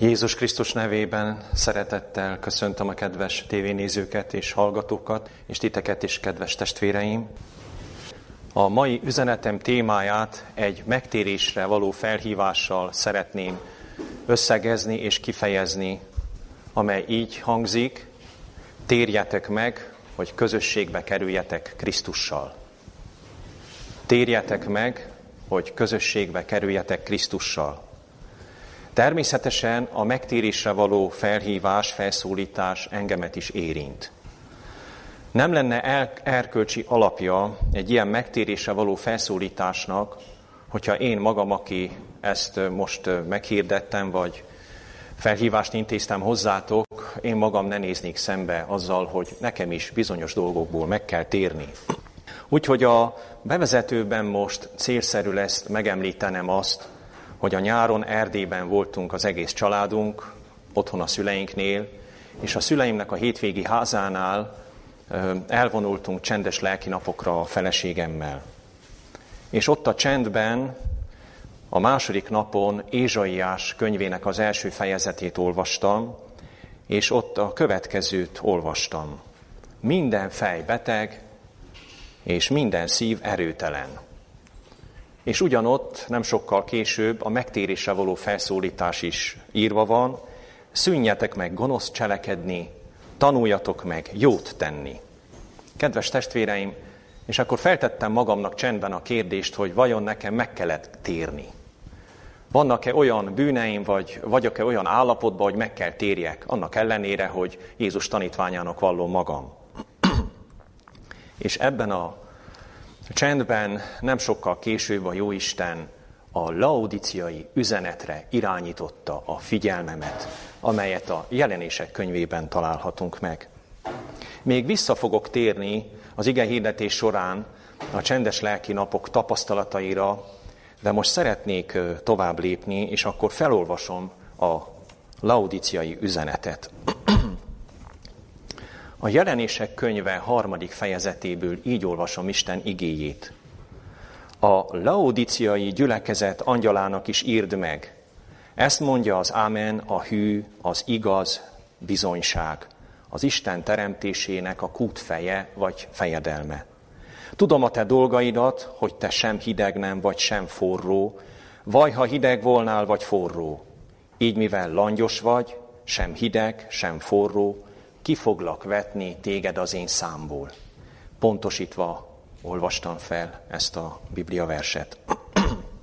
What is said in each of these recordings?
Jézus Krisztus nevében szeretettel köszöntöm a kedves tévénézőket és hallgatókat, és titeket is, kedves testvéreim. A mai üzenetem témáját egy megtérésre való felhívással szeretném összegezni és kifejezni, amely így hangzik, térjetek meg, hogy közösségbe kerüljetek Krisztussal. Térjetek meg, hogy közösségbe kerüljetek Krisztussal. Természetesen a megtérésre való felhívás, felszólítás engemet is érint. Nem lenne el, erkölcsi alapja egy ilyen megtérésre való felszólításnak, hogyha én magam, aki ezt most meghirdettem, vagy felhívást intéztem hozzátok, én magam ne néznék szembe azzal, hogy nekem is bizonyos dolgokból meg kell térni. Úgyhogy a bevezetőben most célszerű lesz megemlítenem azt, hogy a nyáron Erdélyben voltunk az egész családunk, otthon a szüleinknél, és a szüleimnek a hétvégi házánál elvonultunk csendes lelki napokra a feleségemmel. És ott a csendben a második napon Ézsaiás könyvének az első fejezetét olvastam, és ott a következőt olvastam. Minden fej beteg, és minden szív erőtelen. És ugyanott nem sokkal később a megtérésre való felszólítás is írva van, szűnjetek meg gonosz cselekedni, tanuljatok meg jót tenni. Kedves testvéreim, és akkor feltettem magamnak csendben a kérdést, hogy vajon nekem meg kellett térni. Vannak-e olyan bűneim, vagy vagyok-e olyan állapotban, hogy meg kell térjek, annak ellenére, hogy Jézus tanítványának vallom magam. és ebben a Csendben nem sokkal később a Jóisten a laudiciai üzenetre irányította a figyelmemet, amelyet a jelenések könyvében találhatunk meg. Még vissza fogok térni az ige hirdetés során a csendes lelki napok tapasztalataira, de most szeretnék tovább lépni, és akkor felolvasom a laudiciai üzenetet. A jelenések könyve harmadik fejezetéből így olvasom Isten igéjét. A laodiciai gyülekezet angyalának is írd meg. Ezt mondja az Ámen, a hű, az igaz bizonyság, az Isten teremtésének a kútfeje vagy fejedelme. Tudom a te dolgaidat, hogy te sem hideg nem vagy sem forró, vagy ha hideg volnál vagy forró. Így mivel langyos vagy, sem hideg, sem forró, ki foglak vetni téged az én számból. Pontosítva olvastam fel ezt a Biblia verset.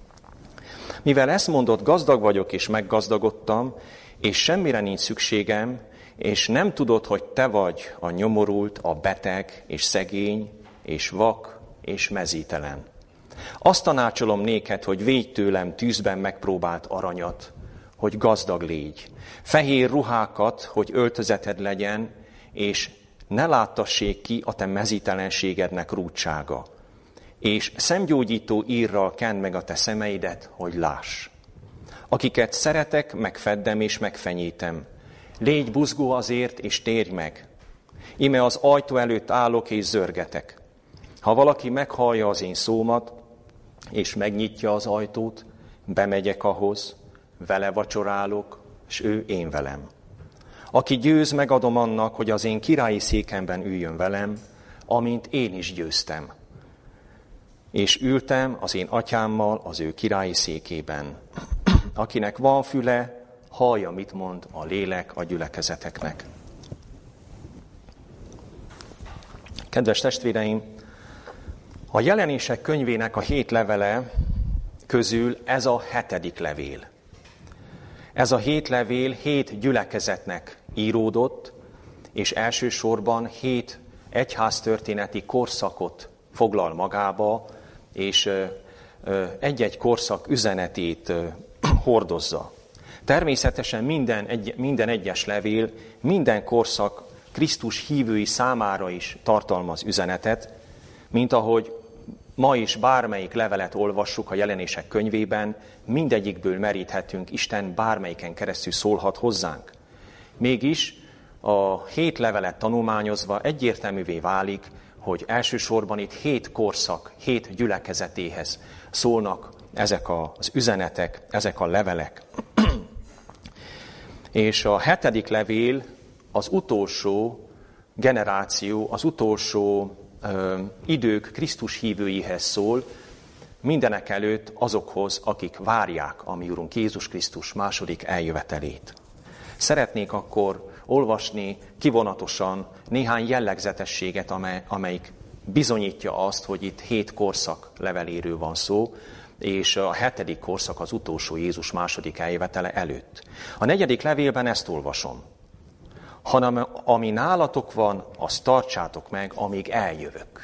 Mivel ezt mondott, gazdag vagyok és meggazdagodtam, és semmire nincs szükségem, és nem tudod, hogy te vagy a nyomorult, a beteg, és szegény, és vak, és mezítelen. Azt tanácsolom néked, hogy védj tőlem tűzben megpróbált aranyat, hogy gazdag légy. Fehér ruhákat, hogy öltözeted legyen, és ne láttassék ki a te mezítelenségednek rúdsága. És szemgyógyító írral kend meg a te szemeidet, hogy láss. Akiket szeretek, megfeddem és megfenyítem. Légy buzgó azért, és térj meg. Ime az ajtó előtt állok és zörgetek. Ha valaki meghallja az én szómat, és megnyitja az ajtót, bemegyek ahhoz, vele vacsorálok, és ő én velem. Aki győz, megadom annak, hogy az én királyi székemben üljön velem, amint én is győztem. És ültem az én atyámmal az ő királyi székében. Akinek van füle, hallja, mit mond a lélek a gyülekezeteknek. Kedves testvéreim, a jelenések könyvének a hét levele közül ez a hetedik levél. Ez a hét levél hét gyülekezetnek íródott, és elsősorban hét egyháztörténeti korszakot foglal magába, és egy-egy korszak üzenetét hordozza. Természetesen minden, egy, minden egyes levél, minden korszak Krisztus hívői számára is tartalmaz üzenetet, mint ahogy ma is bármelyik levelet olvassuk a jelenések könyvében, mindegyikből meríthetünk, Isten bármelyiken keresztül szólhat hozzánk. Mégis a hét levelet tanulmányozva egyértelművé válik, hogy elsősorban itt hét korszak, hét gyülekezetéhez szólnak ezek az üzenetek, ezek a levelek. És a hetedik levél az utolsó generáció, az utolsó idők Krisztus hívőihez szól, mindenek előtt azokhoz, akik várják a mi Urunk Jézus Krisztus második eljövetelét. Szeretnék akkor olvasni kivonatosan néhány jellegzetességet, amely, amelyik bizonyítja azt, hogy itt hét korszak leveléről van szó, és a hetedik korszak az utolsó Jézus második eljövetele előtt. A negyedik levélben ezt olvasom. Hanem ami nálatok van, azt tartsátok meg, amíg eljövök.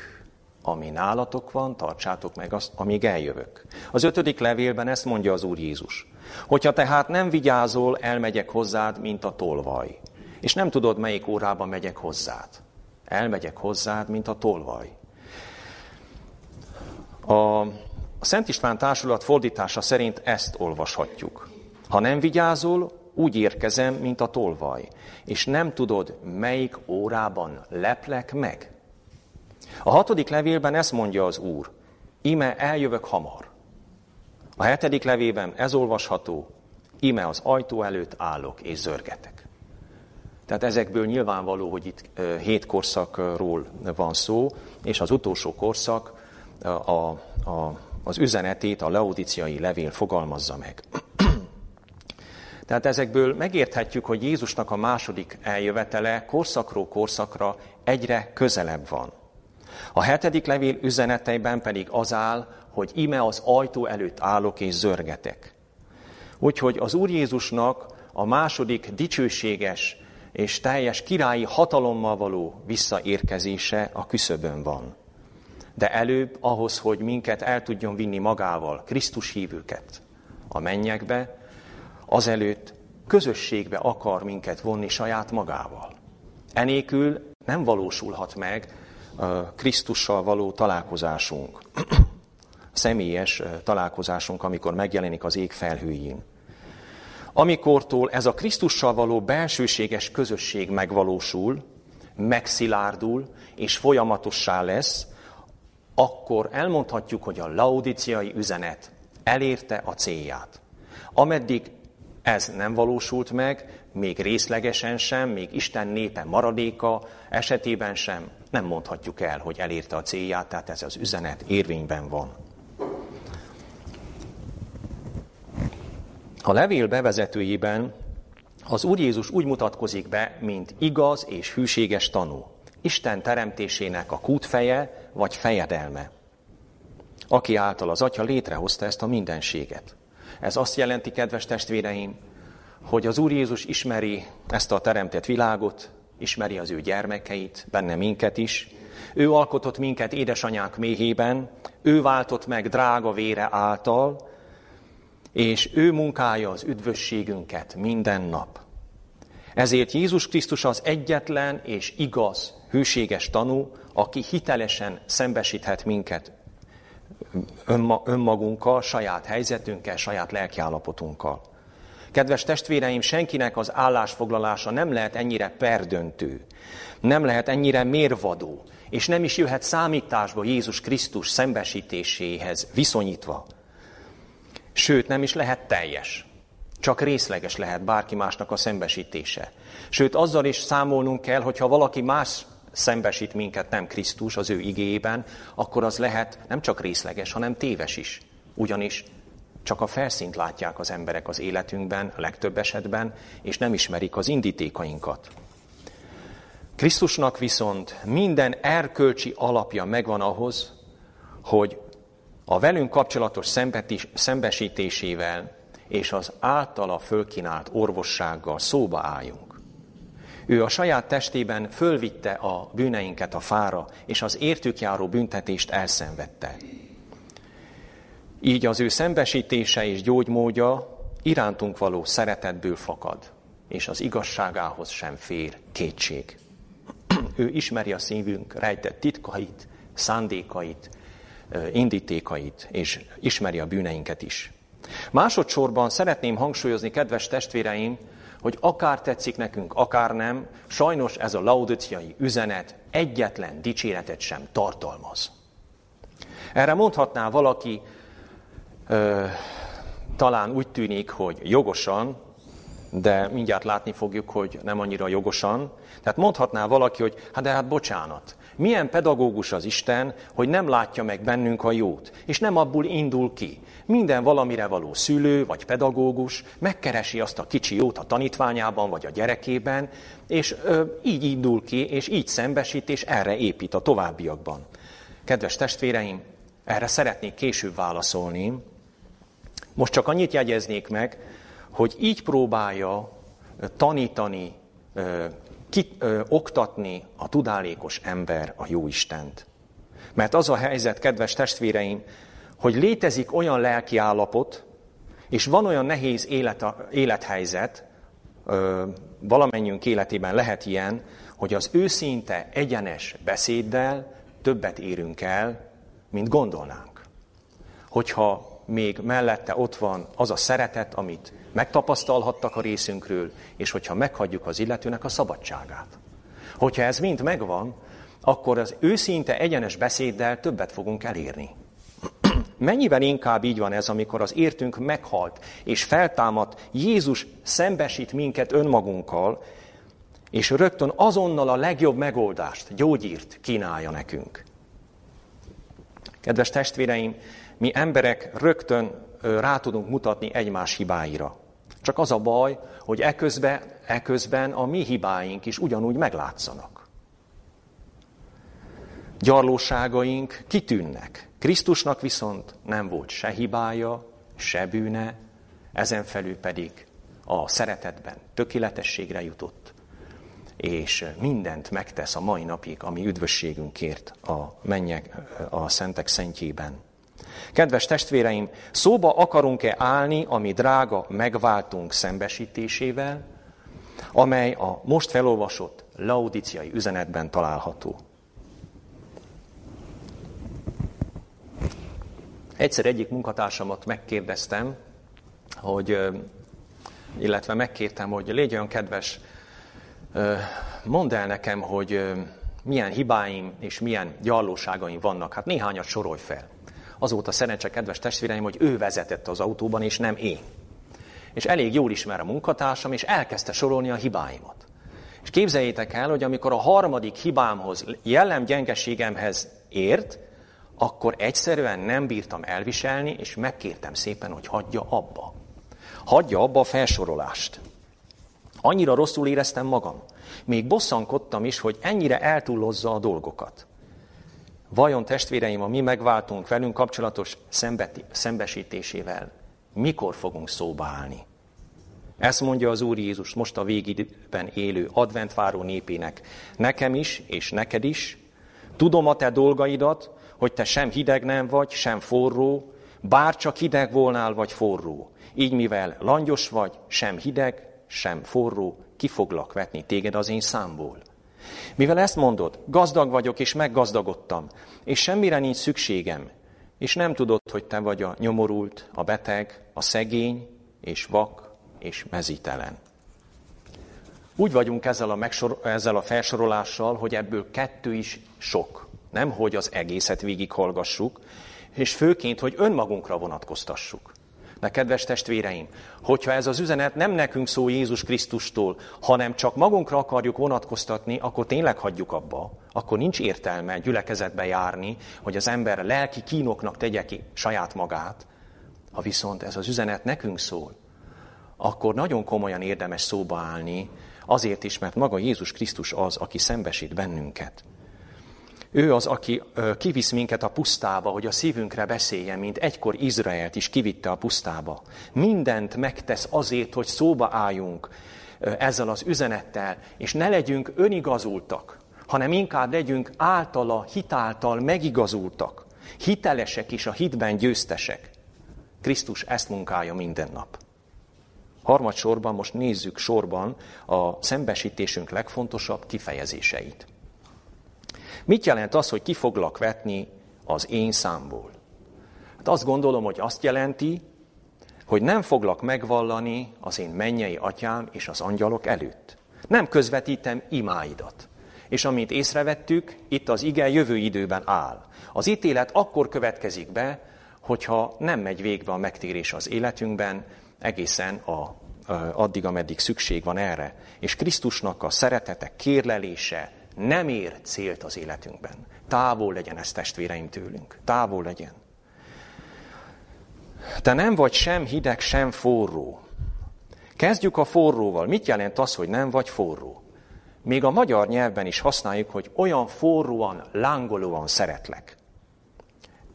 Ami nálatok van, tartsátok meg azt, amíg eljövök. Az ötödik levélben ezt mondja az Úr Jézus. Hogyha tehát nem vigyázol, elmegyek hozzád, mint a tolvaj. És nem tudod, melyik órában megyek hozzád. Elmegyek hozzád, mint a tolvaj. A Szent István Társulat fordítása szerint ezt olvashatjuk. Ha nem vigyázol, úgy érkezem, mint a tolvaj, és nem tudod, melyik órában leplek meg. A hatodik levélben ezt mondja az Úr, ime eljövök hamar. A hetedik levében ez olvasható, ime az ajtó előtt állok és zörgetek. Tehát ezekből nyilvánvaló, hogy itt hét korszakról van szó, és az utolsó korszak a, a az üzenetét a laudiciai levél fogalmazza meg. Tehát ezekből megérthetjük, hogy Jézusnak a második eljövetele korszakról korszakra egyre közelebb van. A hetedik levél üzeneteiben pedig az áll, hogy ime az ajtó előtt állok és zörgetek. Úgyhogy az Úr Jézusnak a második dicsőséges és teljes királyi hatalommal való visszaérkezése a küszöbön van de előbb ahhoz, hogy minket el tudjon vinni magával, Krisztus hívőket a mennyekbe, azelőtt közösségbe akar minket vonni saját magával. Enélkül nem valósulhat meg Krisztussal való találkozásunk, személyes találkozásunk, amikor megjelenik az ég felhőjén. Amikortól ez a Krisztussal való belsőséges közösség megvalósul, megszilárdul és folyamatossá lesz, akkor elmondhatjuk, hogy a laudiciai üzenet elérte a célját. Ameddig ez nem valósult meg, még részlegesen sem, még Isten népe maradéka esetében sem, nem mondhatjuk el, hogy elérte a célját, tehát ez az üzenet érvényben van. A levél bevezetőjében az Úr Jézus úgy mutatkozik be, mint igaz és hűséges tanú. Isten teremtésének a kútfeje vagy fejedelme, aki által az Atya létrehozta ezt a mindenséget. Ez azt jelenti, kedves testvéreim, hogy az Úr Jézus ismeri ezt a teremtett világot, ismeri az ő gyermekeit, benne minket is. Ő alkotott minket édesanyák méhében, ő váltott meg drága vére által, és ő munkálja az üdvösségünket minden nap. Ezért Jézus Krisztus az egyetlen és igaz, hűséges tanú, aki hitelesen szembesíthet minket önmagunkkal, saját helyzetünkkel, saját lelkiállapotunkkal. Kedves testvéreim, senkinek az állásfoglalása nem lehet ennyire perdöntő, nem lehet ennyire mérvadó, és nem is jöhet számításba Jézus Krisztus szembesítéséhez viszonyítva. Sőt, nem is lehet teljes. Csak részleges lehet bárki másnak a szembesítése. Sőt, azzal is számolnunk kell, hogyha valaki más szembesít minket nem Krisztus az ő igéjében, akkor az lehet nem csak részleges, hanem téves is. Ugyanis csak a felszínt látják az emberek az életünkben, a legtöbb esetben, és nem ismerik az indítékainkat. Krisztusnak viszont minden erkölcsi alapja megvan ahhoz, hogy a velünk kapcsolatos szembesítésével és az általa fölkínált orvossággal szóba álljunk. Ő a saját testében fölvitte a bűneinket a fára, és az értük járó büntetést elszenvedte. Így az ő szembesítése és gyógymódja irántunk való szeretetből fakad, és az igazságához sem fér kétség. ő ismeri a szívünk rejtett titkait, szándékait, indítékait, és ismeri a bűneinket is. Másodszorban szeretném hangsúlyozni, kedves testvéreim, hogy akár tetszik nekünk, akár nem, sajnos ez a laudiciai üzenet egyetlen dicséretet sem tartalmaz. Erre mondhatná valaki, ö, talán úgy tűnik, hogy jogosan, de mindjárt látni fogjuk, hogy nem annyira jogosan. Tehát mondhatná valaki, hogy hát de hát bocsánat, milyen pedagógus az Isten, hogy nem látja meg bennünk a jót, és nem abból indul ki. Minden valamire való szülő vagy pedagógus megkeresi azt a kicsi jót a tanítványában vagy a gyerekében, és ö, így indul ki, és így szembesít, és erre épít a továbbiakban. Kedves testvéreim, erre szeretnék később válaszolni. Most csak annyit jegyeznék meg, hogy így próbálja tanítani, ki, ö, oktatni a tudálékos ember a jó Istent. Mert az a helyzet, kedves testvéreim, hogy létezik olyan lelki állapot, és van olyan nehéz élet, élethelyzet, ö, valamennyünk életében lehet ilyen, hogy az őszinte, egyenes beszéddel többet érünk el, mint gondolnánk. Hogyha még mellette ott van az a szeretet, amit megtapasztalhattak a részünkről, és hogyha meghagyjuk az illetőnek a szabadságát. Hogyha ez mind megvan, akkor az őszinte egyenes beszéddel többet fogunk elérni. Mennyivel inkább így van ez, amikor az értünk meghalt és feltámadt, Jézus szembesít minket önmagunkkal, és rögtön azonnal a legjobb megoldást, gyógyírt kínálja nekünk. Kedves testvéreim, mi emberek rögtön rá tudunk mutatni egymás hibáira. Csak az a baj, hogy eközben, eközben a mi hibáink is ugyanúgy meglátszanak. Gyarlóságaink kitűnnek. Krisztusnak viszont nem volt se hibája, se bűne, ezen felül pedig a szeretetben tökéletességre jutott, és mindent megtesz a mai napig, ami üdvösségünkért a mennyek, a szentek szentjében. Kedves testvéreim, szóba akarunk-e állni, ami drága megváltunk szembesítésével, amely a most felolvasott laudiciai üzenetben található. Egyszer egyik munkatársamat megkérdeztem, hogy, illetve megkértem, hogy légy olyan kedves, mondd el nekem, hogy milyen hibáim és milyen gyarlóságaim vannak. Hát néhányat sorolj fel. Azóta szerencse, kedves testvéreim, hogy ő vezetett az autóban, és nem én. És elég jól ismer a munkatársam, és elkezdte sorolni a hibáimat. És képzeljétek el, hogy amikor a harmadik hibámhoz, jellem gyengeségemhez ért, akkor egyszerűen nem bírtam elviselni, és megkértem szépen, hogy hagyja abba. Hagyja abba a felsorolást. Annyira rosszul éreztem magam. Még bosszankodtam is, hogy ennyire eltúllozza a dolgokat. Vajon testvéreim, a mi megváltunk velünk kapcsolatos szembeti, szembesítésével mikor fogunk szóba állni? Ezt mondja az Úr Jézus most a végidőben élő adventváró népének. Nekem is, és neked is. Tudom a te dolgaidat, hogy te sem hideg nem vagy, sem forró, bár csak hideg volnál vagy forró. Így mivel langyos vagy, sem hideg, sem forró, ki foglak vetni téged az én számból. Mivel ezt mondod, gazdag vagyok és meggazdagodtam, és semmire nincs szükségem, és nem tudod, hogy te vagy a nyomorult, a beteg, a szegény, és vak, és mezítelen. Úgy vagyunk ezzel a, megsor, ezzel a felsorolással, hogy ebből kettő is sok. Nem, hogy az egészet végighallgassuk, és főként, hogy önmagunkra vonatkoztassuk. De kedves testvéreim, hogyha ez az üzenet nem nekünk szól Jézus Krisztustól, hanem csak magunkra akarjuk vonatkoztatni, akkor tényleg hagyjuk abba. Akkor nincs értelme gyülekezetbe járni, hogy az ember lelki kínoknak tegye ki saját magát. Ha viszont ez az üzenet nekünk szól, akkor nagyon komolyan érdemes szóba állni, azért is, mert maga Jézus Krisztus az, aki szembesít bennünket. Ő az, aki kivisz minket a pusztába, hogy a szívünkre beszéljen, mint egykor Izraelt is kivitte a pusztába. Mindent megtesz azért, hogy szóba álljunk ezzel az üzenettel, és ne legyünk önigazultak, hanem inkább legyünk általa, hitáltal megigazultak. Hitelesek is a hitben győztesek. Krisztus ezt munkálja minden nap. Harmadsorban most nézzük sorban a szembesítésünk legfontosabb kifejezéseit. Mit jelent az, hogy ki foglak vetni az én számból? Hát azt gondolom, hogy azt jelenti, hogy nem foglak megvallani az én mennyei atyám és az angyalok előtt. Nem közvetítem imáidat. És amit észrevettük, itt az ige jövő időben áll. Az ítélet akkor következik be, hogyha nem megy végbe a megtérés az életünkben, egészen a addig, ameddig szükség van erre. És Krisztusnak a szeretete, kérlelése nem ér célt az életünkben. Távol legyen ez testvéreim tőlünk. Távol legyen. Te nem vagy sem hideg, sem forró. Kezdjük a forróval. Mit jelent az, hogy nem vagy forró? Még a magyar nyelvben is használjuk, hogy olyan forróan, lángolóan szeretlek.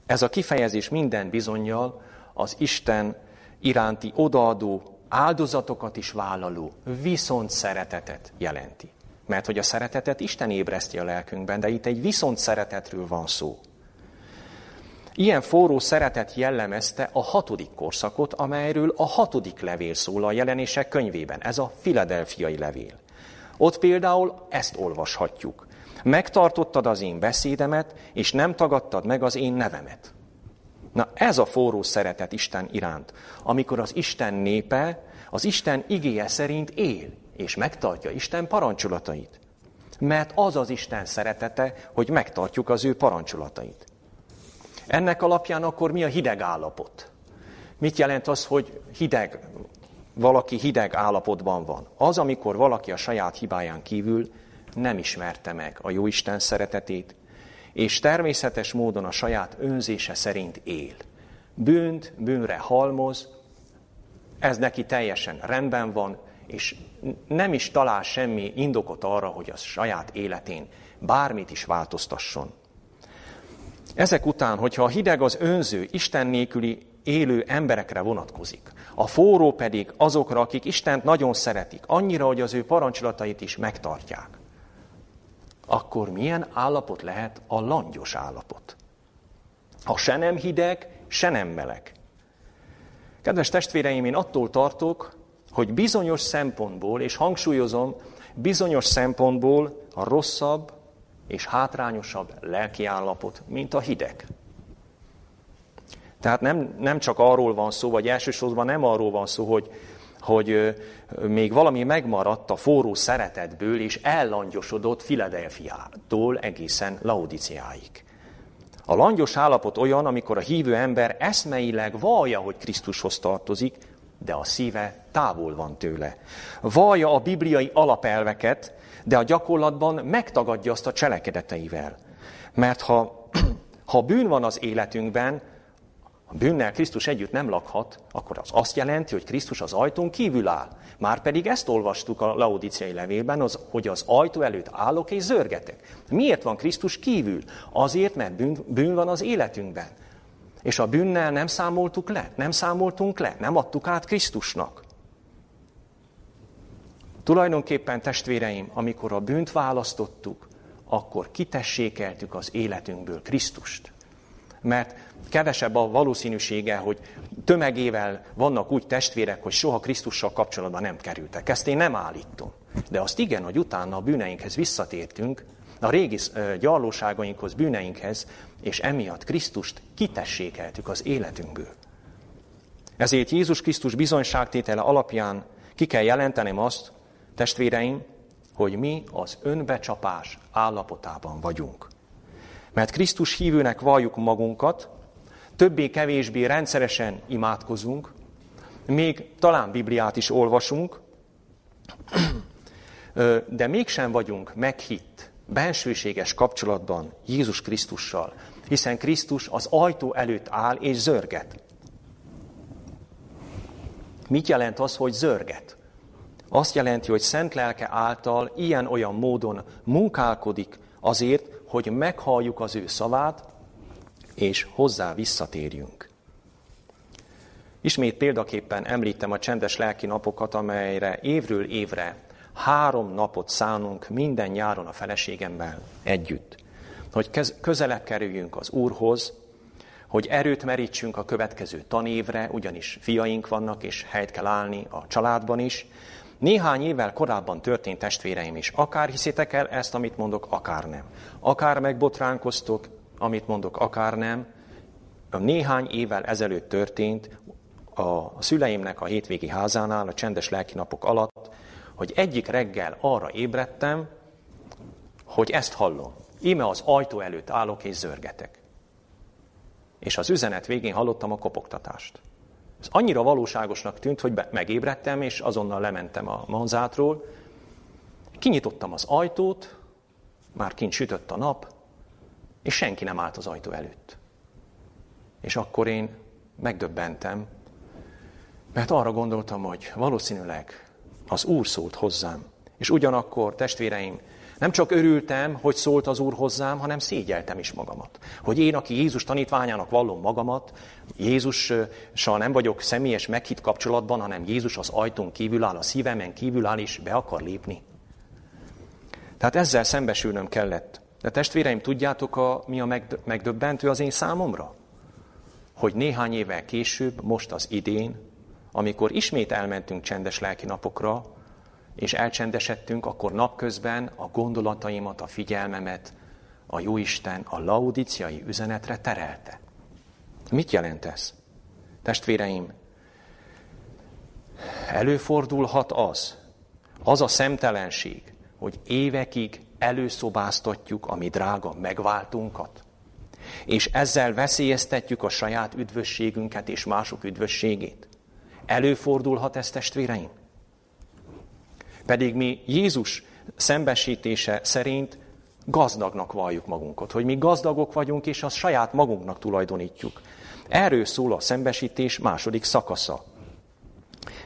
Ez a kifejezés minden bizonyal az Isten iránti odaadó, áldozatokat is vállaló, viszont szeretetet jelenti. Mert hogy a szeretetet Isten ébreszti a lelkünkben, de itt egy viszont szeretetről van szó. Ilyen forró szeretet jellemezte a hatodik korszakot, amelyről a hatodik levél szól a jelenések könyvében. Ez a filadelfiai levél. Ott például ezt olvashatjuk. Megtartottad az én beszédemet, és nem tagadtad meg az én nevemet. Na ez a forró szeretet Isten iránt, amikor az Isten népe az Isten igéje szerint él, és megtartja Isten parancsolatait. Mert az az Isten szeretete, hogy megtartjuk az ő parancsolatait. Ennek alapján akkor mi a hideg állapot? Mit jelent az, hogy hideg, valaki hideg állapotban van? Az, amikor valaki a saját hibáján kívül nem ismerte meg a Jóisten szeretetét, és természetes módon a saját önzése szerint él. Bűnt, bűnre halmoz, ez neki teljesen rendben van, és nem is talál semmi indokot arra, hogy a saját életén bármit is változtasson. Ezek után, hogyha a hideg az önző, Isten nélküli élő emberekre vonatkozik, a forró pedig azokra, akik Istent nagyon szeretik, annyira, hogy az ő parancsolatait is megtartják, akkor milyen állapot lehet a langyos állapot? Ha se nem hideg, se nem meleg. Kedves testvéreim, én attól tartok, hogy bizonyos szempontból, és hangsúlyozom, bizonyos szempontból a rosszabb és hátrányosabb lelki állapot, mint a hideg. Tehát nem, nem csak arról van szó, vagy elsősorban nem arról van szó, hogy, hogy még valami megmaradt a forró szeretetből, és ellangyosodott Filadelfiától egészen Laodiciáig. A langyos állapot olyan, amikor a hívő ember eszmeileg vallja, hogy Krisztushoz tartozik, de a szíve távol van tőle. Vallja a bibliai alapelveket, de a gyakorlatban megtagadja azt a cselekedeteivel. Mert ha, ha bűn van az életünkben, a bűnnel Krisztus együtt nem lakhat, akkor az azt jelenti, hogy Krisztus az ajtón kívül áll. Márpedig ezt olvastuk a laudiciai levélben, az, hogy az ajtó előtt állok és zörgetek. Miért van Krisztus kívül? Azért, mert bűn, bűn van az életünkben. És a bűnnel nem számoltuk le, nem számoltunk le, nem adtuk át Krisztusnak. Tulajdonképpen testvéreim, amikor a bűnt választottuk, akkor kitessékeltük az életünkből Krisztust. Mert kevesebb a valószínűsége, hogy tömegével vannak úgy testvérek, hogy soha Krisztussal kapcsolatban nem kerültek. Ezt én nem állítom. De azt igen, hogy utána a bűneinkhez visszatértünk, a régi gyarlóságainkhoz, bűneinkhez, és emiatt Krisztust kitessékeltük az életünkből. Ezért Jézus Krisztus bizonyságtétele alapján ki kell jelentenem azt, testvéreim, hogy mi az önbecsapás állapotában vagyunk. Mert Krisztus hívőnek valljuk magunkat, többé-kevésbé rendszeresen imádkozunk, még talán Bibliát is olvasunk, de mégsem vagyunk meghitt, bensőséges kapcsolatban Jézus Krisztussal, hiszen Krisztus az ajtó előtt áll és zörget. Mit jelent az, hogy zörget? Azt jelenti, hogy szent lelke által ilyen-olyan módon munkálkodik azért, hogy meghalljuk az ő szavát, és hozzá visszatérjünk. Ismét példaképpen említem a csendes lelki napokat, amelyre évről évre három napot szánunk minden nyáron a feleségemmel együtt. Hogy közelebb kerüljünk az Úrhoz, hogy erőt merítsünk a következő tanévre, ugyanis fiaink vannak, és helyt kell állni a családban is. Néhány évvel korábban történt testvéreim is. Akár hiszitek el ezt, amit mondok, akár nem. Akár megbotránkoztok, amit mondok, akár nem. Néhány évvel ezelőtt történt a szüleimnek a hétvégi házánál, a csendes lelki napok alatt, hogy egyik reggel arra ébredtem, hogy ezt hallom. Íme az ajtó előtt állok és zörgetek. És az üzenet végén hallottam a kopogtatást. Ez annyira valóságosnak tűnt, hogy megébredtem, és azonnal lementem a manzátról. Kinyitottam az ajtót, már kint sütött a nap, és senki nem állt az ajtó előtt. És akkor én megdöbbentem, mert arra gondoltam, hogy valószínűleg az Úr szólt hozzám. És ugyanakkor, testvéreim, nem csak örültem, hogy szólt az Úr hozzám, hanem szégyeltem is magamat. Hogy én, aki Jézus tanítványának vallom magamat, Jézussal nem vagyok személyes meghitt kapcsolatban, hanem Jézus az ajtón kívül áll, a szívemen kívül áll, és be akar lépni. Tehát ezzel szembesülnöm kellett. De testvéreim, tudjátok, a, mi a megdöbbentő az én számomra? Hogy néhány évvel később, most az idén, amikor ismét elmentünk csendes lelki napokra, és elcsendesedtünk, akkor napközben a gondolataimat, a figyelmemet a Jóisten a laudiciai üzenetre terelte. Mit jelent ez? Testvéreim, előfordulhat az, az a szemtelenség, hogy évekig előszobáztatjuk a mi drága megváltunkat, és ezzel veszélyeztetjük a saját üdvösségünket és mások üdvösségét. Előfordulhat ez, testvéreim? Pedig mi Jézus szembesítése szerint gazdagnak valljuk magunkat, hogy mi gazdagok vagyunk, és azt saját magunknak tulajdonítjuk. Erről szól a szembesítés második szakasza.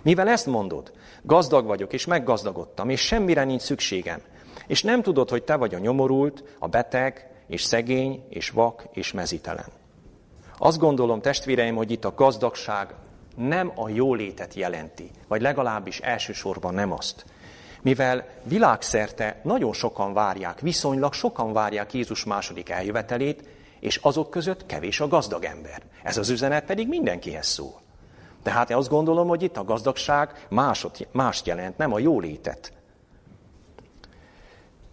Mivel ezt mondod, gazdag vagyok, és meggazdagodtam, és semmire nincs szükségem, és nem tudod, hogy te vagy a nyomorult, a beteg, és szegény, és vak, és mezitelen. Azt gondolom, testvéreim, hogy itt a gazdagság nem a jólétet jelenti, vagy legalábbis elsősorban nem azt. Mivel világszerte nagyon sokan várják, viszonylag sokan várják Jézus második eljövetelét, és azok között kevés a gazdag ember. Ez az üzenet pedig mindenkihez szól. Tehát én azt gondolom, hogy itt a gazdagság másot, mást jelent, nem a jólétet.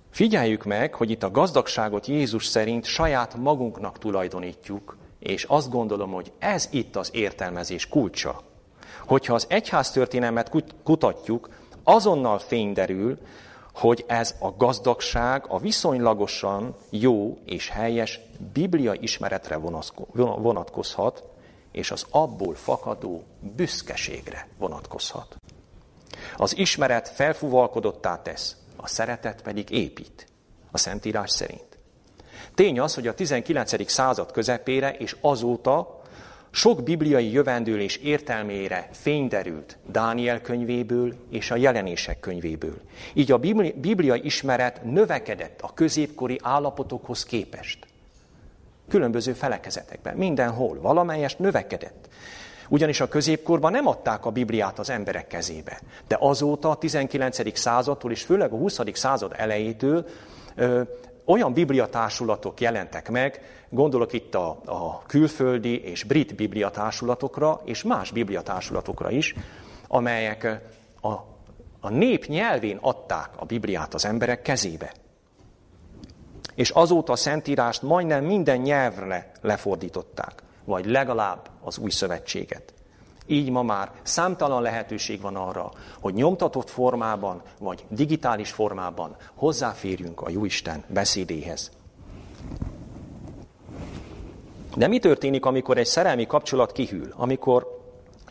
Figyeljük meg, hogy itt a gazdagságot Jézus szerint saját magunknak tulajdonítjuk, és azt gondolom, hogy ez itt az értelmezés kulcsa. Hogyha az egyház történelmet kutatjuk, azonnal fény derül, hogy ez a gazdagság a viszonylagosan jó és helyes biblia ismeretre vonatkozhat, és az abból fakadó büszkeségre vonatkozhat. Az ismeret felfúvalkodottá tesz, a szeretet pedig épít, a Szentírás szerint. Tény az, hogy a 19. század közepére és azóta sok bibliai jövendőlés értelmére fényderült Dániel könyvéből és a jelenések könyvéből. Így a biblia ismeret növekedett a középkori állapotokhoz képest. Különböző felekezetekben, mindenhol, valamelyest növekedett. Ugyanis a középkorban nem adták a Bibliát az emberek kezébe. De azóta, a 19. századtól és főleg a 20. század elejétől olyan bibliatársulatok jelentek meg, gondolok itt a, a külföldi és brit bibliatársulatokra, és más bibliatársulatokra is, amelyek a, a nép nyelvén adták a Bibliát az emberek kezébe. És azóta a Szentírást majdnem minden nyelvre lefordították, vagy legalább az új szövetséget. Így ma már számtalan lehetőség van arra, hogy nyomtatott formában vagy digitális formában hozzáférjünk a Jóisten beszédéhez. De mi történik, amikor egy szerelmi kapcsolat kihűl, amikor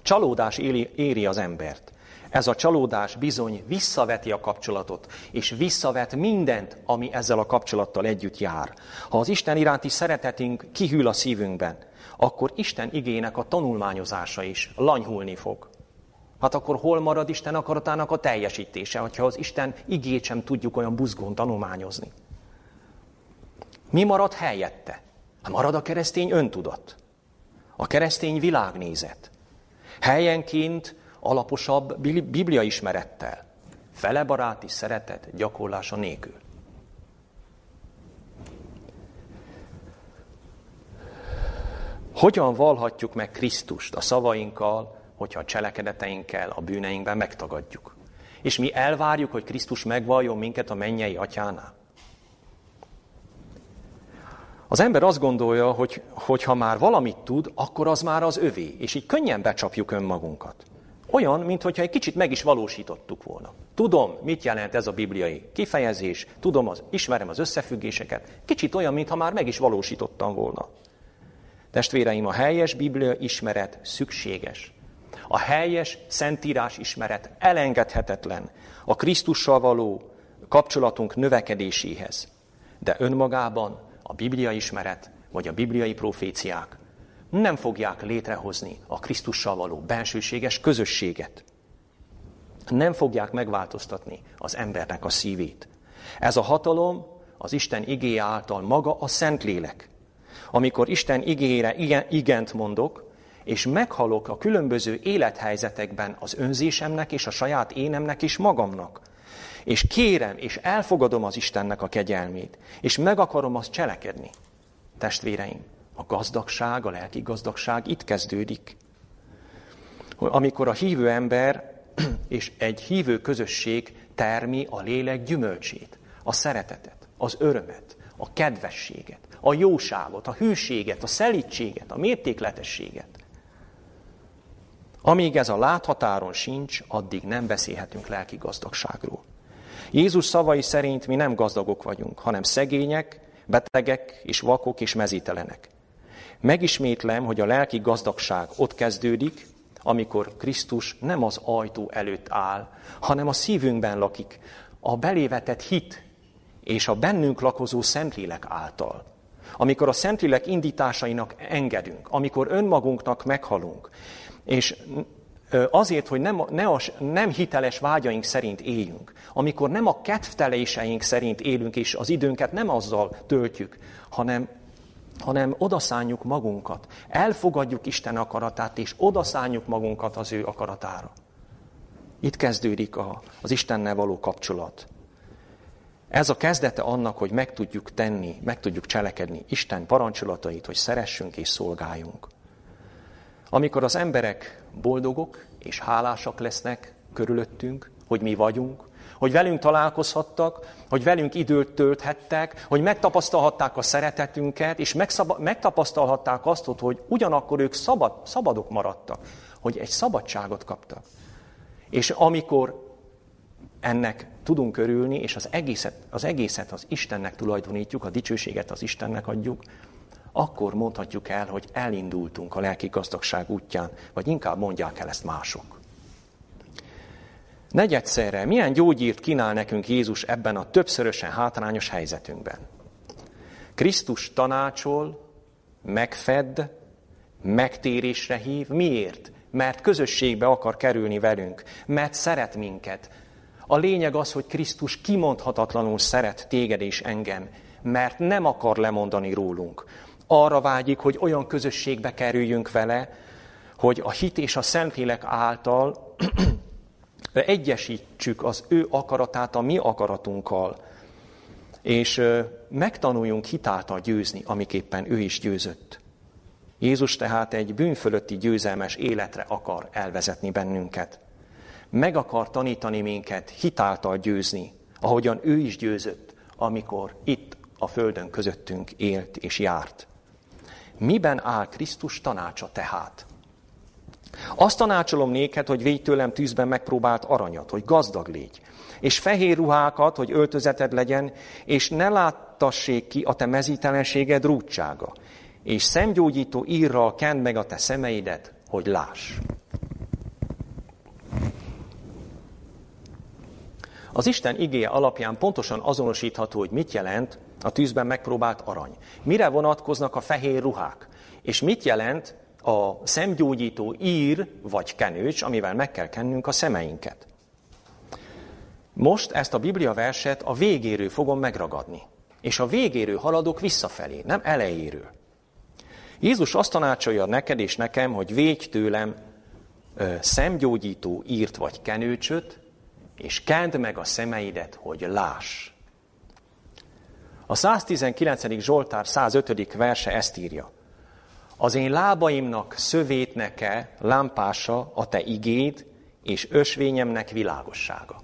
csalódás éli, éri az embert? Ez a csalódás bizony visszaveti a kapcsolatot, és visszavet mindent, ami ezzel a kapcsolattal együtt jár. Ha az Isten iránti szeretetünk kihűl a szívünkben, akkor Isten igének a tanulmányozása is lanyhulni fog. Hát akkor hol marad Isten akaratának a teljesítése, hogyha az Isten igét sem tudjuk olyan buzgón tanulmányozni? Mi marad helyette? Marad a keresztény öntudat, a keresztény világnézet. Helyenként alaposabb bibliaismerettel, felebaráti szeretet gyakorlása nélkül. Hogyan valhatjuk meg Krisztust a szavainkkal, hogyha a cselekedeteinkkel, a bűneinkben megtagadjuk? És mi elvárjuk, hogy Krisztus megvalljon minket a mennyei atyánál? Az ember azt gondolja, hogy, ha már valamit tud, akkor az már az övé, és így könnyen becsapjuk önmagunkat. Olyan, mintha egy kicsit meg is valósítottuk volna. Tudom, mit jelent ez a bibliai kifejezés, tudom, az, ismerem az összefüggéseket. Kicsit olyan, mintha már meg is valósítottam volna. Testvéreim, a helyes Biblia ismeret szükséges. A helyes szentírás ismeret elengedhetetlen a Krisztussal való kapcsolatunk növekedéséhez. De önmagában a Biblia ismeret, vagy a bibliai proféciák nem fogják létrehozni a Krisztussal való bensőséges közösséget. Nem fogják megváltoztatni az embernek a szívét. Ez a hatalom az Isten igéje által maga a Szentlélek. Amikor Isten igére igent mondok, és meghalok a különböző élethelyzetekben az önzésemnek és a saját énemnek és magamnak, és kérem, és elfogadom az Istennek a kegyelmét, és meg akarom azt cselekedni, testvéreim, a gazdagság, a lelki gazdagság itt kezdődik. Amikor a hívő ember és egy hívő közösség termi a lélek gyümölcsét, a szeretetet, az örömet, a kedvességet, a jóságot, a hűséget, a szelítséget, a mértékletességet. Amíg ez a láthatáron sincs, addig nem beszélhetünk lelki gazdagságról. Jézus szavai szerint mi nem gazdagok vagyunk, hanem szegények, betegek és vakok és mezítelenek. Megismétlem, hogy a lelki gazdagság ott kezdődik, amikor Krisztus nem az ajtó előtt áll, hanem a szívünkben lakik, a belévetett hit és a bennünk lakozó Szentlélek által. Amikor a Szentlélek indításainak engedünk, amikor önmagunknak meghalunk, és azért, hogy nem, ne a, nem hiteles vágyaink szerint éljünk, amikor nem a kedvteléseink szerint élünk, és az időnket nem azzal töltjük, hanem, hanem odaszánjuk magunkat, elfogadjuk Isten akaratát, és odaszánjuk magunkat az ő akaratára. Itt kezdődik a, az Istennel való kapcsolat. Ez a kezdete annak, hogy meg tudjuk tenni, meg tudjuk cselekedni Isten parancsolatait, hogy szeressünk és szolgáljunk. Amikor az emberek boldogok és hálásak lesznek körülöttünk, hogy mi vagyunk, hogy velünk találkozhattak, hogy velünk időt tölthettek, hogy megtapasztalhatták a szeretetünket, és megtapasztalhatták azt, hogy ugyanakkor ők szabad, szabadok maradtak, hogy egy szabadságot kaptak. És amikor ennek tudunk örülni, és az egészet, az egészet az Istennek tulajdonítjuk, a dicsőséget az Istennek adjuk, akkor mondhatjuk el, hogy elindultunk a lelki gazdagság útján, vagy inkább mondják el ezt mások. Negyedszerre, milyen gyógyírt kínál nekünk Jézus ebben a többszörösen hátrányos helyzetünkben? Krisztus tanácsol, megfed, megtérésre hív. Miért? Mert közösségbe akar kerülni velünk, mert szeret minket. A lényeg az, hogy Krisztus kimondhatatlanul szeret téged és engem, mert nem akar lemondani rólunk arra vágyik, hogy olyan közösségbe kerüljünk vele, hogy a hit és a Szentlélek által egyesítsük az ő akaratát a mi akaratunkkal, és megtanuljunk hitáltal győzni, amiképpen ő is győzött. Jézus tehát egy bűnfölötti győzelmes életre akar elvezetni bennünket. Meg akar tanítani minket hitáltal győzni, ahogyan ő is győzött, amikor itt a földön közöttünk élt és járt. Miben áll Krisztus tanácsa tehát? Azt tanácsolom néked, hogy védj tőlem tűzben megpróbált aranyat, hogy gazdag légy, és fehér ruhákat, hogy öltözeted legyen, és ne láttassék ki a te mezítelenséged rúdsága, és szemgyógyító írral kend meg a te szemeidet, hogy láss. Az Isten igéje alapján pontosan azonosítható, hogy mit jelent a tűzben megpróbált arany. Mire vonatkoznak a fehér ruhák? És mit jelent a szemgyógyító ír vagy kenőcs, amivel meg kell kennünk a szemeinket? Most ezt a Biblia verset a végéről fogom megragadni. És a végéről haladok visszafelé, nem elejéről. Jézus azt tanácsolja neked és nekem, hogy védj tőlem ö, szemgyógyító írt vagy kenőcsöt, és kend meg a szemeidet, hogy láss. A 119. Zsoltár 105. verse ezt írja. Az én lábaimnak szövétneke, lámpása a te igéd, és ösvényemnek világossága.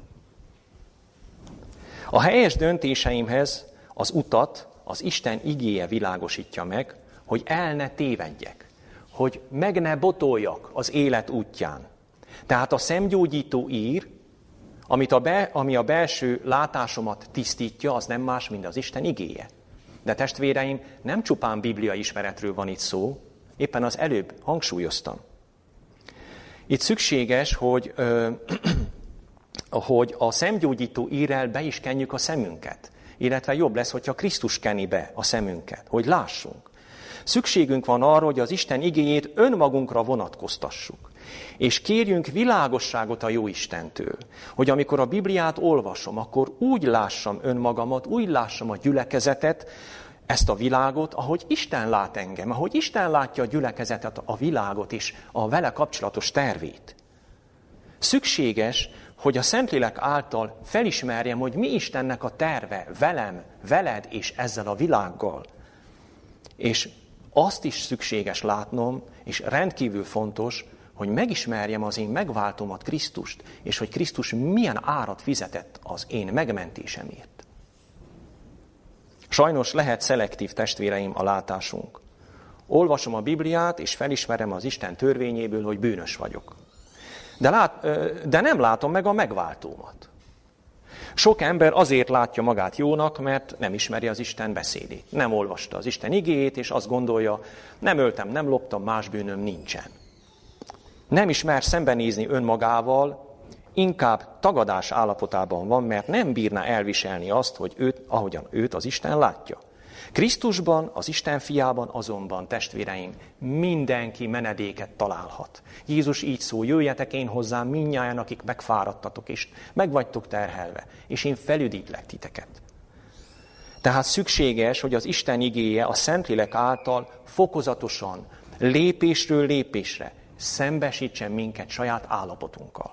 A helyes döntéseimhez az utat az Isten igéje világosítja meg, hogy el ne tévedjek, hogy meg ne botoljak az élet útján. Tehát a szemgyógyító ír amit a be, ami a belső látásomat tisztítja, az nem más, mint az Isten igéje. De testvéreim, nem csupán Biblia ismeretről van itt szó, éppen az előbb hangsúlyoztam. Itt szükséges, hogy, ö, hogy a szemgyógyító írrel be is kenjük a szemünket. Illetve jobb lesz, hogyha Krisztus keni be a szemünket, hogy lássunk. Szükségünk van arra, hogy az Isten igényét önmagunkra vonatkoztassuk. És kérjünk világosságot a jó Istentől, hogy amikor a Bibliát olvasom, akkor úgy lássam önmagamat, úgy lássam a gyülekezetet, ezt a világot, ahogy Isten lát engem, ahogy Isten látja a gyülekezetet, a világot és a vele kapcsolatos tervét. Szükséges, hogy a Szentlélek által felismerjem, hogy mi Istennek a terve velem, veled és ezzel a világgal. És azt is szükséges látnom, és rendkívül fontos, hogy megismerjem az én megváltomat Krisztust, és hogy Krisztus milyen árat fizetett az én megmentésemért. Sajnos lehet szelektív testvéreim a látásunk. Olvasom a Bibliát, és felismerem az Isten törvényéből, hogy bűnös vagyok. De, lát, de nem látom meg a megváltómat. Sok ember azért látja magát jónak, mert nem ismeri az Isten beszédét. Nem olvasta az Isten igéjét, és azt gondolja, nem öltem, nem loptam, más bűnöm nincsen. Nem ismer szembenézni önmagával, inkább tagadás állapotában van, mert nem bírná elviselni azt, hogy őt, ahogyan őt az Isten látja. Krisztusban, az Isten fiában azonban, testvéreim, mindenki menedéket találhat. Jézus így szól, jöjjetek én hozzám minnyáján, akik megfáradtatok, és megvagytok terhelve, és én felüdítlek titeket. Tehát szükséges, hogy az Isten igéje a Szentlélek által fokozatosan, lépésről lépésre szembesítsen minket saját állapotunkkal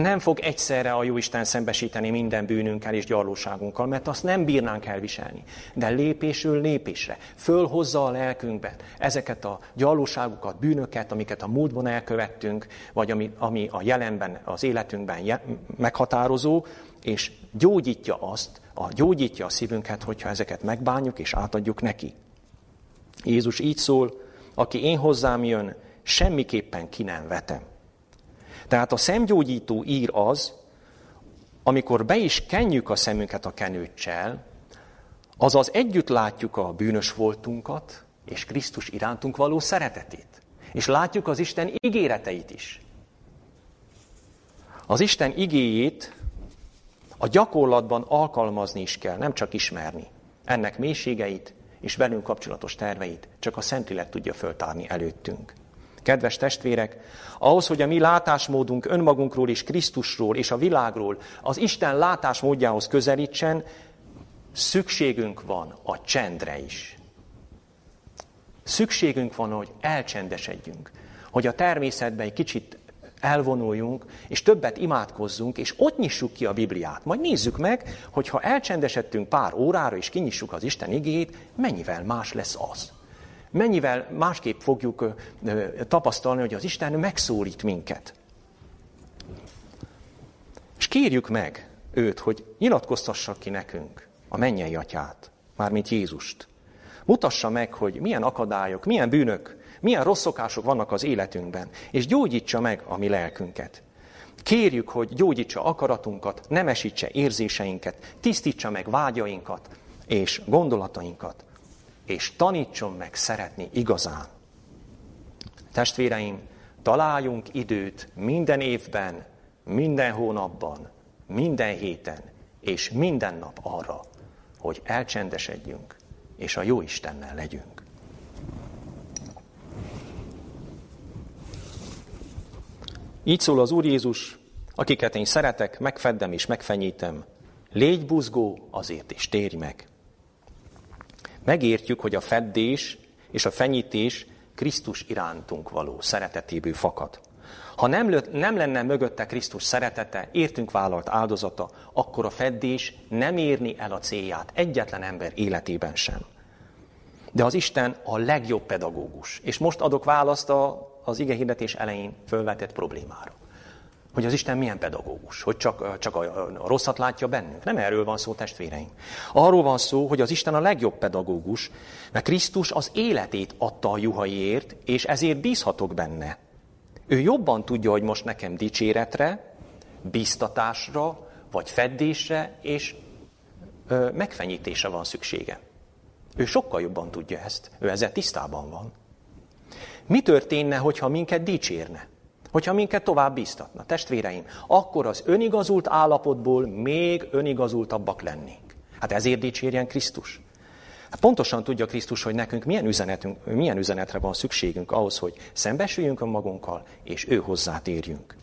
nem fog egyszerre a Jóisten szembesíteni minden bűnünkkel és gyarlóságunkkal, mert azt nem bírnánk elviselni. De lépésről lépésre fölhozza a lelkünkben ezeket a gyarlóságokat, bűnöket, amiket a múltban elkövettünk, vagy ami, ami a jelenben, az életünkben je, meghatározó, és gyógyítja azt, a, gyógyítja a szívünket, hogyha ezeket megbánjuk és átadjuk neki. Jézus így szól, aki én hozzám jön, semmiképpen ki nem vetem. Tehát a szemgyógyító ír az, amikor be is kenjük a szemünket a kenőccsel, azaz együtt látjuk a bűnös voltunkat, és Krisztus irántunk való szeretetét. És látjuk az Isten ígéreteit is. Az Isten igéjét a gyakorlatban alkalmazni is kell, nem csak ismerni. Ennek mélységeit és velünk kapcsolatos terveit csak a Szentlélek tudja föltárni előttünk. Kedves testvérek, ahhoz, hogy a mi látásmódunk önmagunkról és Krisztusról és a világról az Isten látásmódjához közelítsen, szükségünk van a csendre is. Szükségünk van, hogy elcsendesedjünk, hogy a természetben egy kicsit elvonuljunk, és többet imádkozzunk, és ott nyissuk ki a Bibliát. Majd nézzük meg, hogy ha elcsendesedtünk pár órára, és kinyissuk az Isten igét, mennyivel más lesz az mennyivel másképp fogjuk tapasztalni, hogy az Isten megszólít minket. És kérjük meg őt, hogy nyilatkoztassa ki nekünk a mennyei atyát, mármint Jézust. Mutassa meg, hogy milyen akadályok, milyen bűnök, milyen rossz szokások vannak az életünkben, és gyógyítsa meg a mi lelkünket. Kérjük, hogy gyógyítsa akaratunkat, nemesítse érzéseinket, tisztítsa meg vágyainkat és gondolatainkat, és tanítson meg szeretni igazán. Testvéreim, találjunk időt minden évben, minden hónapban, minden héten és minden nap arra, hogy elcsendesedjünk, és a jó Istennel legyünk. Így szól az Úr Jézus, akiket én szeretek, megfeddem és megfenyítem, légy buzgó, azért is térj meg. Megértjük, hogy a feddés és a fenyítés Krisztus irántunk való szeretetéből fakad. Ha nem, nem lenne mögötte Krisztus szeretete, értünk vállalt áldozata, akkor a feddés nem érni el a célját egyetlen ember életében sem. De az Isten a legjobb pedagógus. És most adok választ az igehirdetés elején fölvetett problémára hogy az Isten milyen pedagógus, hogy csak, csak a, a rosszat látja bennünk. Nem erről van szó, testvéreim. Arról van szó, hogy az Isten a legjobb pedagógus, mert Krisztus az életét adta a juhaiért, és ezért bízhatok benne. Ő jobban tudja, hogy most nekem dicséretre, bíztatásra, vagy feddésre és ö, megfenyítésre van szüksége. Ő sokkal jobban tudja ezt. Ő ezzel tisztában van. Mi történne, hogyha minket dicsérne? Hogyha minket tovább bíztatna, testvéreim, akkor az önigazult állapotból még önigazultabbak lennénk. Hát ezért dicsérjen Krisztus. Hát pontosan tudja Krisztus, hogy nekünk milyen, üzenetünk, milyen üzenetre van szükségünk ahhoz, hogy szembesüljünk a magunkkal, és ő hozzátérjünk.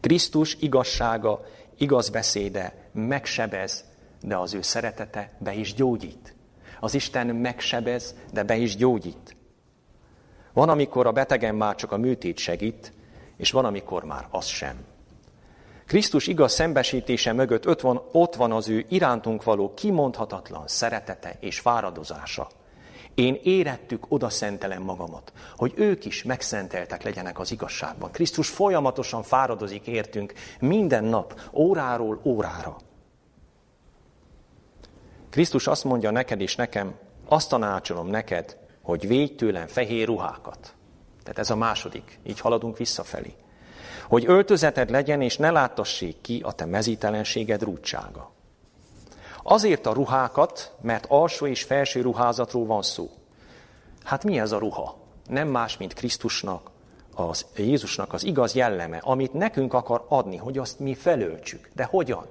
Krisztus igazsága, igaz beszéde megsebez, de az ő szeretete be is gyógyít. Az Isten megsebez, de be is gyógyít. Van, amikor a betegen már csak a műtét segít, és van, amikor már az sem. Krisztus igaz szembesítése mögött ott van, ott van az ő irántunk való kimondhatatlan szeretete és fáradozása. Én érettük oda szentelem magamat, hogy ők is megszenteltek legyenek az igazságban. Krisztus folyamatosan fáradozik értünk minden nap, óráról órára. Krisztus azt mondja neked és nekem, azt tanácsolom neked, hogy védj tőlem fehér ruhákat. Tehát ez a második, így haladunk visszafelé. Hogy öltözeted legyen, és ne láttassék ki a te mezítelenséged rúdsága. Azért a ruhákat, mert alsó és felső ruházatról van szó. Hát mi ez a ruha? Nem más, mint Krisztusnak, az Jézusnak az igaz jelleme, amit nekünk akar adni, hogy azt mi felöltsük. De hogyan?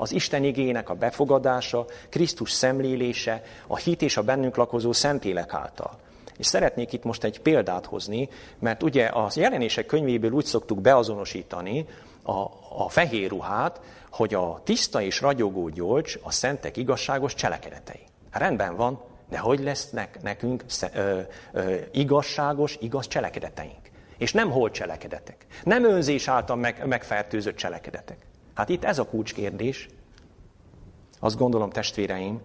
Az Isten igének a befogadása, Krisztus szemlélése, a hit és a bennünk lakozó Szentélek által. És szeretnék itt most egy példát hozni, mert ugye a jelenések könyvéből úgy szoktuk beazonosítani a, a fehér ruhát, hogy a tiszta és ragyogó gyolcs a szentek igazságos cselekedetei. Rendben van, de hogy lesznek nekünk ö, ö, igazságos, igaz cselekedeteink? És nem hol cselekedetek. Nem önzés által meg, megfertőzött cselekedetek. Hát itt ez a kulcskérdés. Azt gondolom, testvéreim,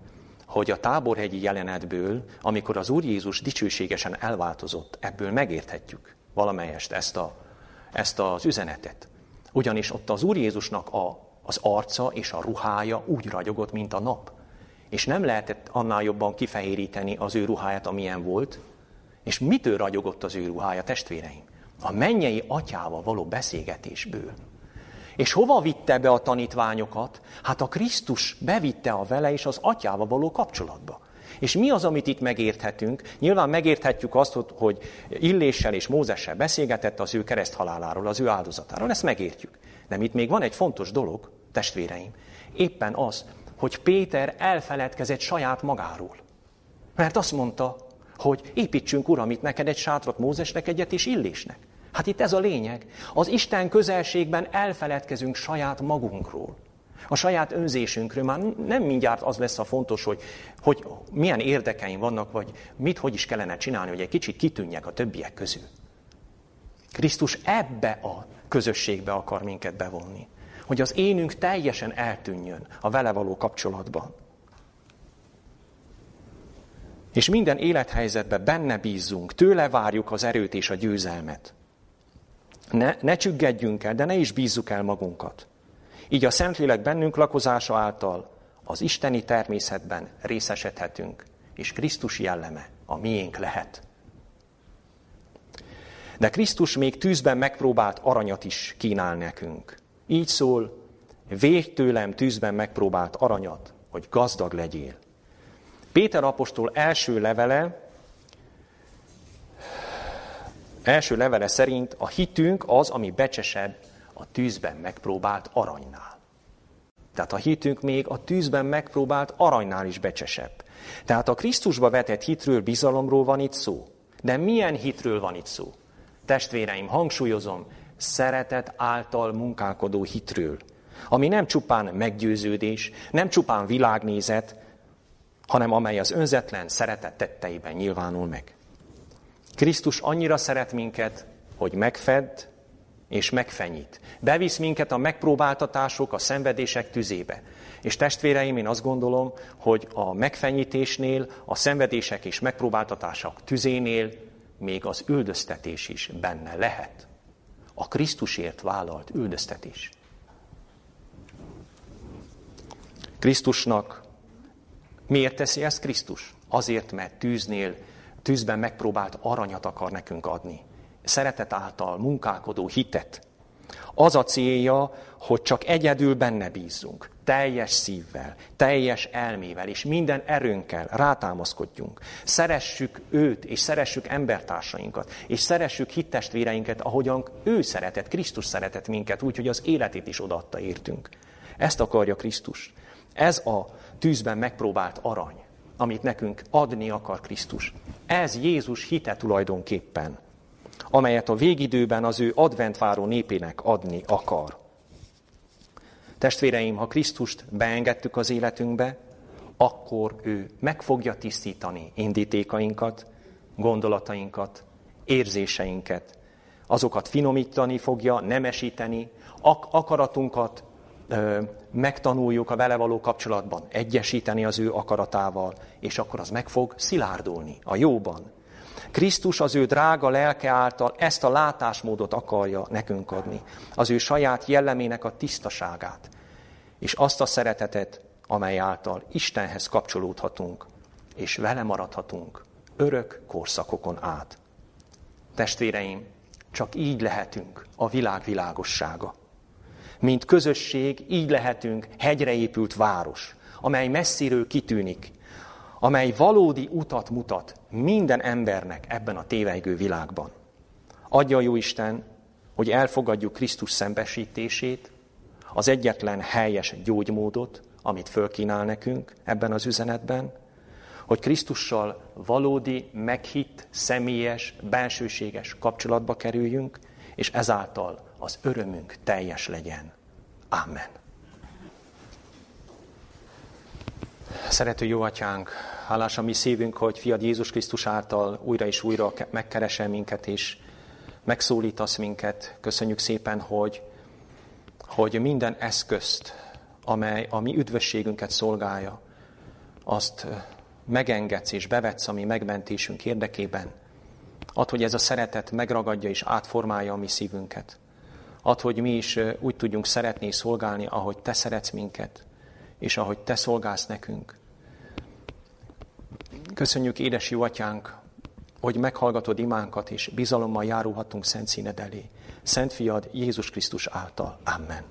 hogy a táborhegyi jelenetből, amikor az Úr Jézus dicsőségesen elváltozott, ebből megérthetjük valamelyest ezt, a, ezt az üzenetet. Ugyanis ott az Úr Jézusnak a, az arca és a ruhája úgy ragyogott, mint a nap. És nem lehetett annál jobban kifehéríteni az ő ruháját, amilyen volt. És mitől ragyogott az ő ruhája, testvéreim? A mennyei atyával való beszélgetésből. És hova vitte be a tanítványokat? Hát a Krisztus bevitte a vele és az atyával való kapcsolatba. És mi az, amit itt megérthetünk? Nyilván megérthetjük azt, hogy Illéssel és Mózessel beszélgetett az ő kereszthaláláról, az ő áldozatáról. Ezt megértjük. De itt még van egy fontos dolog, testvéreim. Éppen az, hogy Péter elfeledkezett saját magáról. Mert azt mondta, hogy építsünk, Uram, itt neked egy sátrat Mózesnek egyet és Illésnek. Hát itt ez a lényeg. Az Isten közelségben elfeledkezünk saját magunkról. A saját önzésünkről már nem mindjárt az lesz a fontos, hogy, hogy milyen érdekeim vannak, vagy mit, hogy is kellene csinálni, hogy egy kicsit kitűnjek a többiek közül. Krisztus ebbe a közösségbe akar minket bevonni. Hogy az énünk teljesen eltűnjön a vele való kapcsolatban. És minden élethelyzetben benne bízzunk, tőle várjuk az erőt és a győzelmet. Ne, ne csüggedjünk el, de ne is bízzuk el magunkat. Így a Szentlélek bennünk lakozása által az isteni természetben részesedhetünk, és Krisztus jelleme a miénk lehet. De Krisztus még tűzben megpróbált aranyat is kínál nekünk. Így szól, védj tőlem tűzben megpróbált aranyat, hogy gazdag legyél. Péter apostol első levele Első levele szerint a hitünk az, ami becsesebb a tűzben megpróbált aranynál. Tehát a hitünk még a tűzben megpróbált aranynál is becsesebb. Tehát a Krisztusba vetett hitről, bizalomról van itt szó. De milyen hitről van itt szó? Testvéreim, hangsúlyozom, szeretet által munkálkodó hitről, ami nem csupán meggyőződés, nem csupán világnézet, hanem amely az önzetlen szeretet tetteiben nyilvánul meg. Krisztus annyira szeret minket, hogy megfed és megfenyít. Bevisz minket a megpróbáltatások, a szenvedések tüzébe. És testvéreim, én azt gondolom, hogy a megfenyítésnél, a szenvedések és megpróbáltatások tüzénél még az üldöztetés is benne lehet. A Krisztusért vállalt üldöztetés. Krisztusnak miért teszi ezt Krisztus? Azért, mert tűznél tűzben megpróbált aranyat akar nekünk adni. Szeretet által munkálkodó hitet. Az a célja, hogy csak egyedül benne bízzunk. teljes szívvel, teljes elmével és minden erőnkkel rátámaszkodjunk. Szeressük őt, és szeressük embertársainkat, és szeressük hittestvéreinket, ahogyan ő szeretett, Krisztus szeretett minket, úgyhogy az életét is odaadta értünk. Ezt akarja Krisztus. Ez a tűzben megpróbált arany, amit nekünk adni akar Krisztus. Ez Jézus hite tulajdonképpen, amelyet a végidőben az ő adventváró népének adni akar. Testvéreim, ha Krisztust beengedtük az életünkbe, akkor ő meg fogja tisztítani indítékainkat, gondolatainkat, érzéseinket. Azokat finomítani fogja, nemesíteni, ak- akaratunkat megtanuljuk a vele való kapcsolatban, egyesíteni az ő akaratával, és akkor az meg fog szilárdulni a jóban. Krisztus az ő drága lelke által ezt a látásmódot akarja nekünk adni. Az ő saját jellemének a tisztaságát, és azt a szeretetet, amely által Istenhez kapcsolódhatunk, és vele maradhatunk örök korszakokon át. Testvéreim, csak így lehetünk a világ világossága. Mint közösség így lehetünk hegyre épült város, amely messziről kitűnik, amely valódi utat mutat minden embernek ebben a tévejgő világban. Adja jó Isten, hogy elfogadjuk Krisztus szembesítését, az egyetlen helyes gyógymódot, amit fölkínál nekünk ebben az üzenetben, hogy Krisztussal valódi, meghitt, személyes, bensőséges kapcsolatba kerüljünk, és ezáltal az örömünk teljes legyen. Amen. Szerető jó atyánk, hálás a mi szívünk, hogy fiad Jézus Krisztus által újra és újra megkeresel minket, és megszólítasz minket. Köszönjük szépen, hogy hogy minden eszközt, amely a mi üdvösségünket szolgálja, azt megengedsz és bevetsz a mi megmentésünk érdekében. Ad, hogy ez a szeretet megragadja és átformálja a mi szívünket. Ad, hogy mi is úgy tudjunk szeretni és szolgálni, ahogy Te szeretsz minket, és ahogy Te szolgálsz nekünk. Köszönjük, édes jó atyánk, hogy meghallgatod imánkat, és bizalommal járulhatunk szent színed elé. Szent fiad Jézus Krisztus által. Amen.